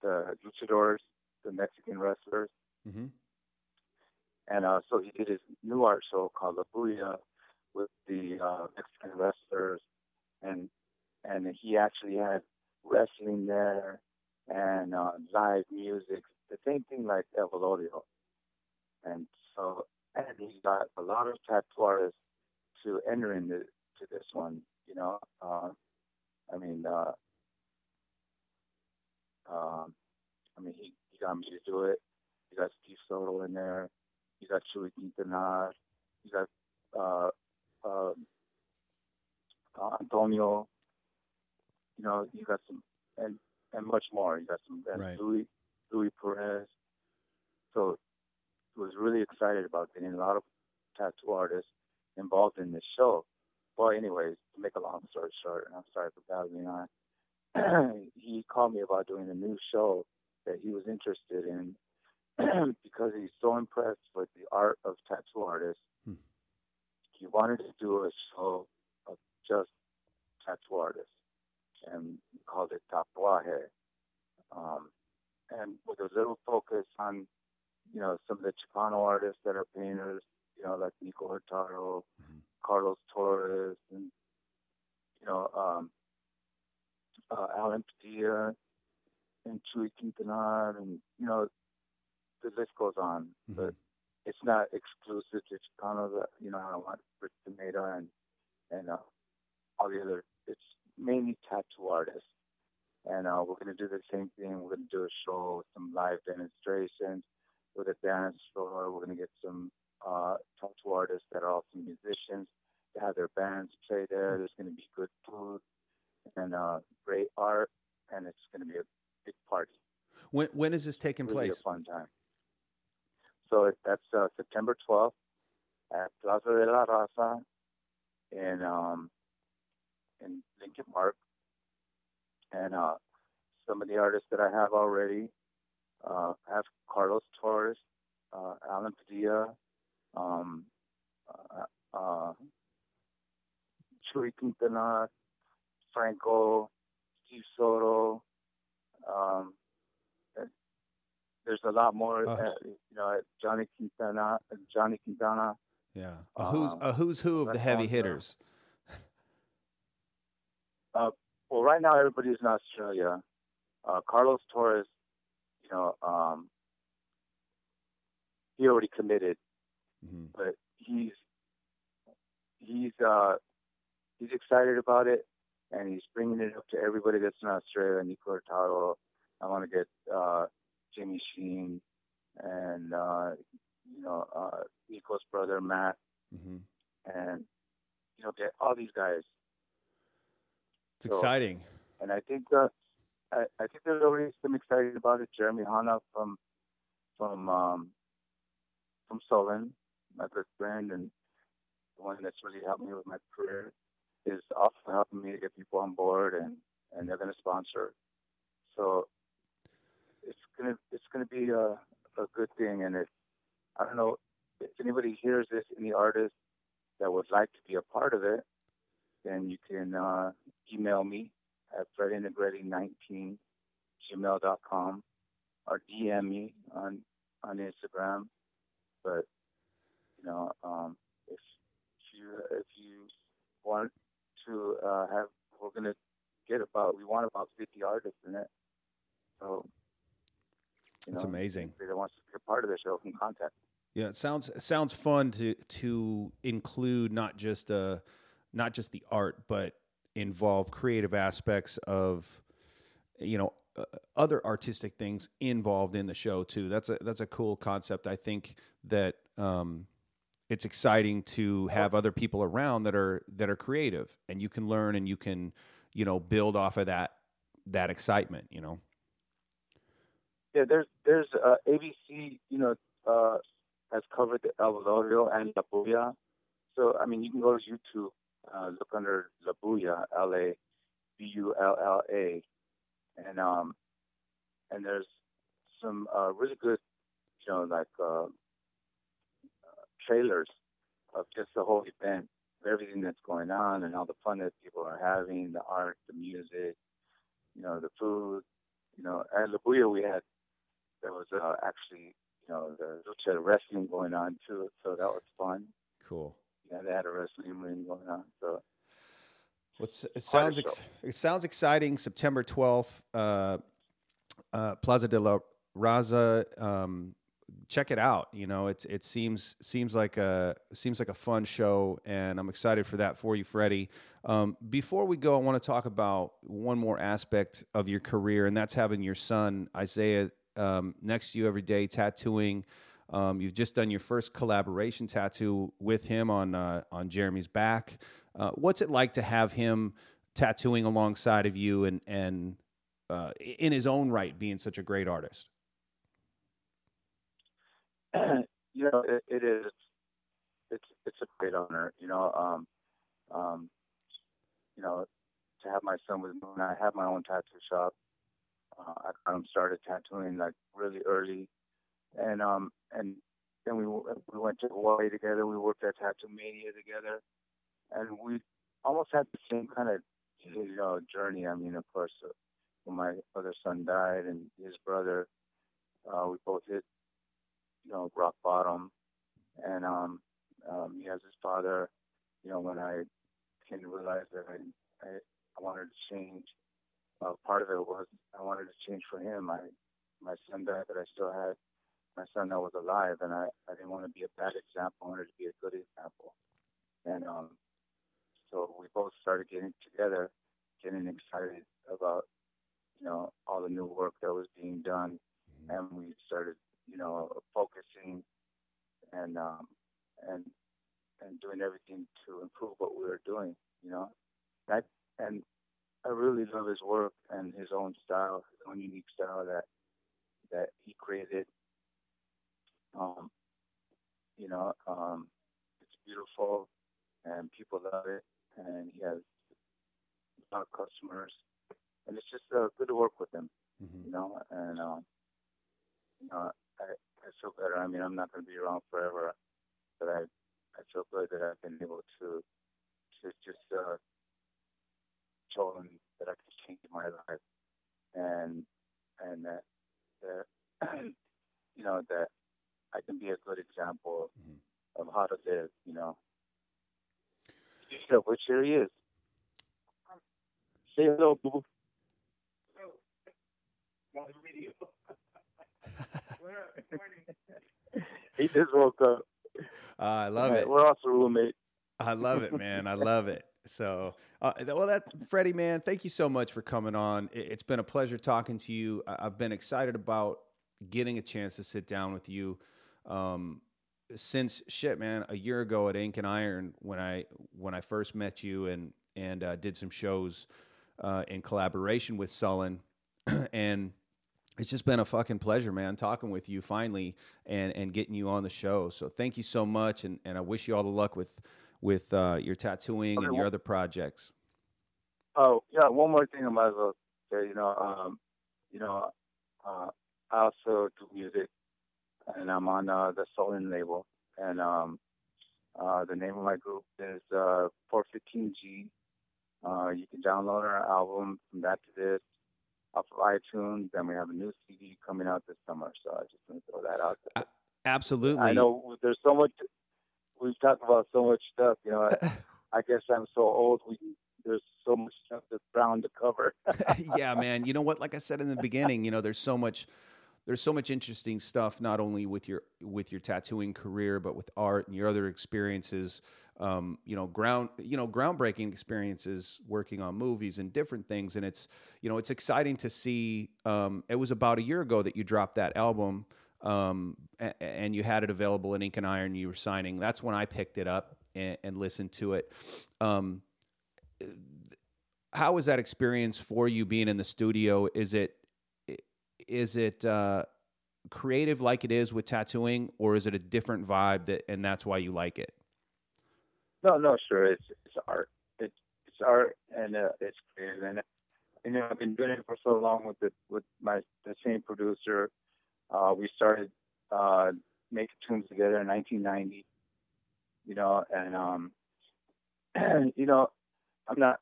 the luchadors, the Mexican wrestlers, Mhm. and uh, so he did his new art show called La Bulla with the uh, Mexican wrestlers, and and he actually had wrestling there and uh, live music, the same thing like El Velorio. And so, and he got a lot of tattoo artists to enter into to this one. You know, uh, I mean, uh, um, I mean, he, he got me to do it. He got Steve Soto in there. He got Chuy Quintanar. He got uh, uh, uh, Antonio. You know, you got some and and much more. You got some and Right. Louis Louis Perez. So was really excited about getting a lot of tattoo artists involved in this show. Well, anyways, to make a long story short, and I'm sorry for babbling on, he called me about doing a new show that he was interested in because he's so impressed with the art of tattoo artists. Hmm. He wanted to do a show of just tattoo artists, and called it Tatuaje. Um, and with a little focus on, you know, some of the Chicano artists that are painters, you know, like Nico Hurtado, Mhm. Carlos Torres, and you know, um, uh, Alan Padilla, and Chuy Quintanar, and you know, the list goes on. But Mhm. it's not exclusive to Chicano. That you know, I don't want Rick Tomato and and uh, all the other. It's mainly tattoo artists, we're gonna do the same thing. We're gonna do a show, with some live demonstrations with a dance floor. We're gonna get some uh, tattoo artists that are also musicians to have their bands play there. There's gonna be good food and uh, great art, and it's gonna be a big party When when is this taking really place? a fun time. So that's uh, September 12th at Plaza de la Raza in um, in Lincoln Park, and uh, some of the artists that I have already uh, have Carlos Torres, uh, Alan Padilla, um, uh, uh, Chuy Quintanar, Franco, Steve Soto. Um, there's a lot more. Uh, uh, you know, Johnny Quintana, Johnny Quintana. Yeah, a who's Um, a who's who of the heavy hitters. Well, right now everybody's in Australia. Uh, Carlos Torres, you know, um, he already committed, hmm but he's he's uh, he's excited about it, and he's bringing it up to everybody that's in Australia. Nico Hurtado. I want to get uh, Jimmy Sheen, and uh, you know, uh, Nico's brother Matt, hmm and you know, get all these guys. It's So- exciting. and I think uh, I, I think there's already some excited about it. Jeremy Hanna from from um, from Sullen, my good friend, and the one that's really helped me with my career, is also helping me to get people on board, and and they're going to sponsor. So it's gonna it's gonna be a a good thing, and if I don't know if anybody hears this, any artist that would like to be a part of it, then you can uh, email me at freddynegrete19 gmail.com or DM me on on Instagram. But you know, um, if, if you if you want to uh, have, we're gonna get about we want about 50 artists in it. So know, amazing. If they wants to be a part of the show, can contact. Yeah, it sounds it sounds fun to to include not just uh not just the art, but involve creative aspects of you know uh, other artistic things involved in the show too. That's a that's a cool concept. I think that um, it's exciting to have other people around that are that are creative, and you can learn and you can you know build off of that that excitement. You know. Yeah, there's there's uh, ABC, you know, uh, has covered El Velorio and La Bulla. So I mean, you can go to YouTube, uh, look under La Bulla, L A B U L L A, and um, and there's some uh, really good, you know, like uh, uh, trailers of just the whole event, everything that's going on, and all the fun that people are having, the art, the music, you know, the food. You know, at La Bulla we had there was uh, actually, you know, the lucha wrestling going on too, so that was fun. Cool. Yeah, they had a wrestling ring going on. So What's it sounds ex- it sounds exciting. September twelfth, uh, uh, Plaza de la Raza. Um, check it out. You know, it's it seems seems like a seems like a fun show, and I'm excited for that for you, Freddie. Um, before we go, I want to talk about one more aspect of your career, and that's having your son Isaiah um, next to you every day, tattooing. Um, you've just done your first collaboration tattoo with him on uh, on Jeremy's back. Uh, what's it like to have him tattooing alongside of you and and uh, in his own right being such a great artist? you know, it, it is. It's it's a great honor. You know, um, um, you know, to have my son with me. I have my own tattoo shop. Uh, I started tattooing like really early, and um, and then we we went to Hawaii together. We worked at Tattoo Mania together, and we almost had the same kind of you know journey. I mean, of course, uh, when my other son died and his brother, uh, we both hit you know rock bottom, and um, um, he has his father. You know, when I came to realize that I I, I wanted to change. Uh, part of it was I wanted to change for him. I my son died, but I still had my son that was alive, and I I didn't want to be a bad example. I wanted to be a good example, and um, so we both started getting together, getting excited about you know all the new work that was being done, and we started you know focusing and um, and and doing everything to improve what we were doing. You know, and I, and I really love his work and his own style, his own unique style that that he created. Um, you know, um, it's beautiful, and people love it, and he has a lot of customers, and it's just uh, good to work with him. You know, and um, you know, I, I feel better. I mean, I'm not going to be around forever, but I I feel good that I've been able to to just uh, show him that I can change my life, and and that that you know that I can be a good example mm-hmm. of how to live. You know. So, which here he is. Say hello, boo. Hello. He just woke up. Ah, I love Yeah, it. We're also roommates. I love it, man. I love it. So, uh, well, that Freddie, man, thank you so much for coming on. It- It's been a pleasure talking to you. I- I've been excited about getting a chance to sit down with you. Um, since shit, man, a year ago at Ink and Iron, when I when I first met you and and uh, did some shows uh, in collaboration with Sullen, and it's just been a fucking pleasure, man, talking with you finally and and getting you on the show. So thank you so much, and and I wish you all the luck with with uh, your tattooing okay, and your well, other projects. Oh yeah, one more thing I might as well say. You know, um, you know, uh, I also do music, and I'm on uh, the Sullen label, and um, uh, the name of my group is uh, 415G. Uh, you can download our album from that to this off of iTunes. Then we have a new CD coming out this summer. So I just want to throw that out there. Absolutely. I know there's so much. We've talked about so much stuff. You know, I, I guess I'm so old. We there's so much stuff that's brown to cover. yeah, man. You know what? Like I said in the beginning, you know, there's so much there's so much interesting stuff not only with your with your tattooing career but with art and your other experiences. Um, you know ground you know groundbreaking experiences working on movies and different things. And it's you know it's exciting to see um, it was about a year ago that you dropped that album um, and you had it available in ink and iron. You were signing. That's when i picked it up and, and listened to it. Um, how was that experience for you being in the studio? Is it is it uh, creative like it is with tattooing or is it a different vibe that and that's why you like it no, no, sure. It's it's art. It's it's art and uh, it's creative. And, you know, I've been doing it for so long with the with my the same producer. Uh, we started uh, making tunes together in 1990. You know, and um, and you know, I'm not.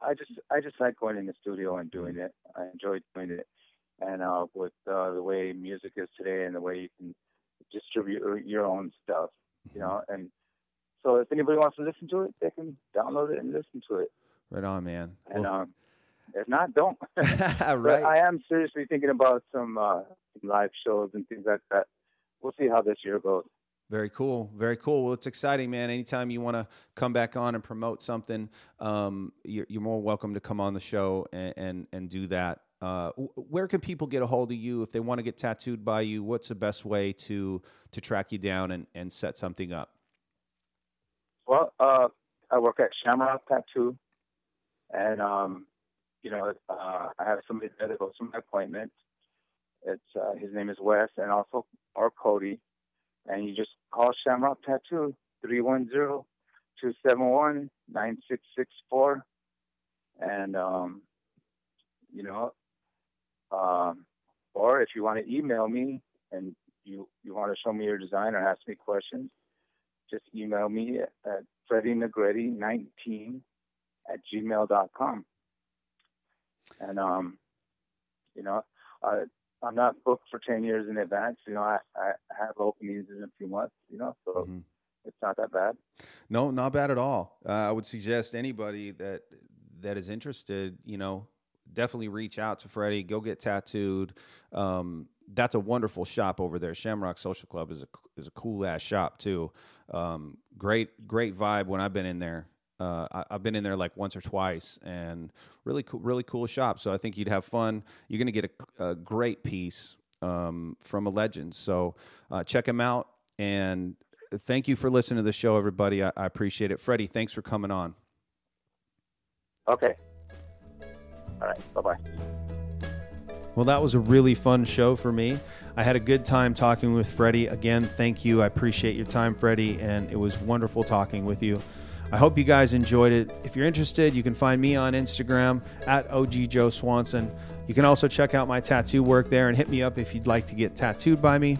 I just I just like going in the studio and doing it. I enjoy doing it. And uh, with uh, the way music is today and the way you can distribute your own stuff, you know, and so if anybody wants to listen to it, they can download it and listen to it. Right on, man. And well, um, if not, don't. right. I am seriously thinking about some, uh, live shows and things like that. We'll see how this year goes. Very cool. Very cool. Well, it's exciting, man. Anytime you want to come back on and promote something, um, you're, you're, more welcome to come on the show and, and, and do that. Uh, where can people get a hold of you if they want to get tattooed by you? What's the best way to to track you down and, and set something up? Well, uh, I work at Shamrock Tattoo, and um, you know, uh, I have somebody there that goes to my appointment. It's uh, his name is Wes, and also or Cody, and you just call Shamrock Tattoo 310-271-9664, and um, you know, um, or if you want to email me and you you want to show me your design or ask me questions, just email me at freddynegrete19 at gmail.com. And, um, you know, I'm not booked for 10 years in advance. You know, I, I have openings in a few months, you know, so mm-hmm. it's not that bad. No, not bad at all. Uh, I would suggest anybody that, that is interested, you know, definitely reach out to Freddie, go get tattooed. Um, that's a wonderful shop over there. Shamrock Social Club is a is a cool ass shop too. Um, great great vibe when I've been in there. Uh, I, have been in there like once or twice, and really cool, really cool shop. So I think you'd have fun. You're gonna get a, a great piece um, from a legend. So uh, check him out, and thank you for listening to the show, everybody. I, I appreciate it. Freddie, thanks for coming on. Okay. All right. Bye bye. Well, that was a really fun show for me. I had a good time talking with Freddie. Again, thank you. I appreciate your time, Freddie, and it was wonderful talking with you. I hope you guys enjoyed it. If you're interested, you can find me on Instagram at OG Joe Swanson. You can also check out my tattoo work there and hit me up if you'd like to get tattooed by me.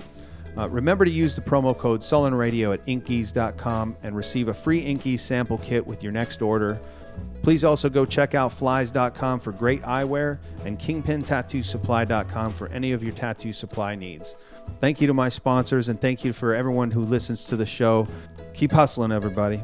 Uh, remember to use the promo code Sullen Radio at inkeeze.com and receive a free Inkeeze sample kit with your next order. Please also go check out flies.com for great eyewear and kingpintattoosupply.com for any of your tattoo supply needs. Thank you to my sponsors and thank you for everyone who listens to the show. Keep hustling, everybody.